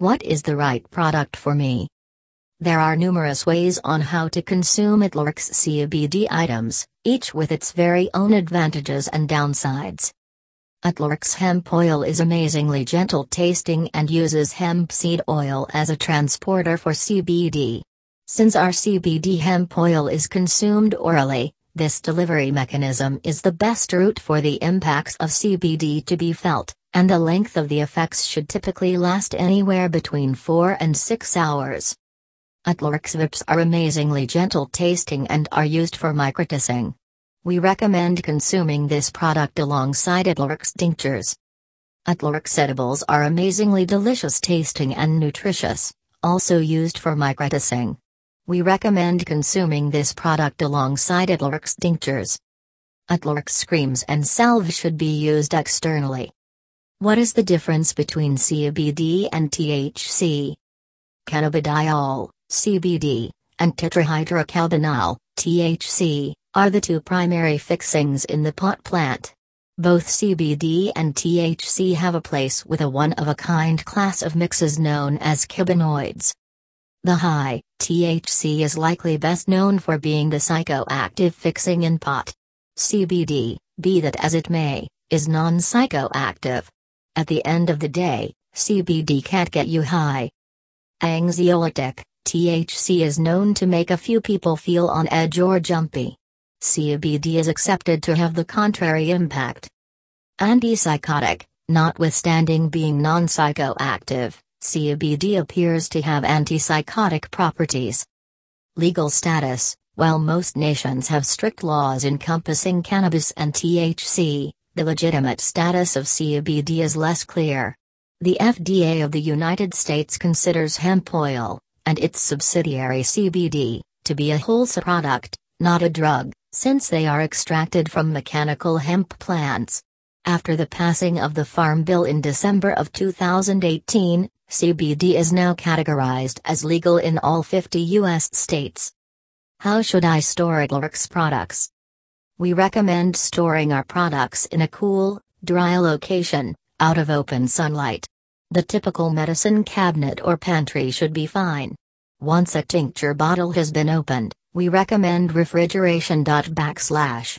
What is the right product for me? There are numerous ways on how to consume ATLRx CBD items, each with its very own advantages and downsides. ATLRx hemp oil is amazingly gentle tasting and uses hemp seed oil as a transporter for CBD. Since our CBD hemp oil is consumed orally, this delivery mechanism is the best route for the impacts of CBD to be felt, and the length of the effects should typically last anywhere between 4 and 6 hours. ATLRx Vapes are amazingly gentle tasting and are used for microdosing. We recommend consuming this product alongside ATLRx tinctures. ATLRx edibles are amazingly delicious tasting and nutritious, also used for microdosing. We recommend consuming this product alongside ATLRx tinctures. ATLRx creams and salve should be used externally. What is the difference between CBD and THC? Cannabidiol, CBD, and tetrahydrocannabinol, THC, are the two primary fixings in the pot plant. Both CBD and THC have a place with a one-of-a-kind class of mixes known as cannabinoids. The high THC is likely best known for being the psychoactive fixing in pot. CBD, be that as it may, is non-psychoactive. At the end of the day, CBD can't get you high. Anxiolytic, THC is known to make a few people feel on edge or jumpy. CBD is accepted to have the contrary impact. Antipsychotic, notwithstanding being non psychoactive, CBD appears to have antipsychotic properties. Legal status While most nations have strict laws encompassing cannabis and THC, the legitimate status of CBD is less clear. The FDA of the United States considers hemp oil, and its subsidiary CBD, to be a wholesale product, not a drug since they are extracted from mechanical hemp plants. After the passing of the Farm Bill in December of 2018, CBD is now categorized as legal in all 50 U.S. states. How should I store ATLRx products? We recommend storing our products in a cool, dry location, out of open sunlight. The typical medicine cabinet or pantry should be fine. Once a tincture bottle has been opened, we recommend refrigeration. Backslash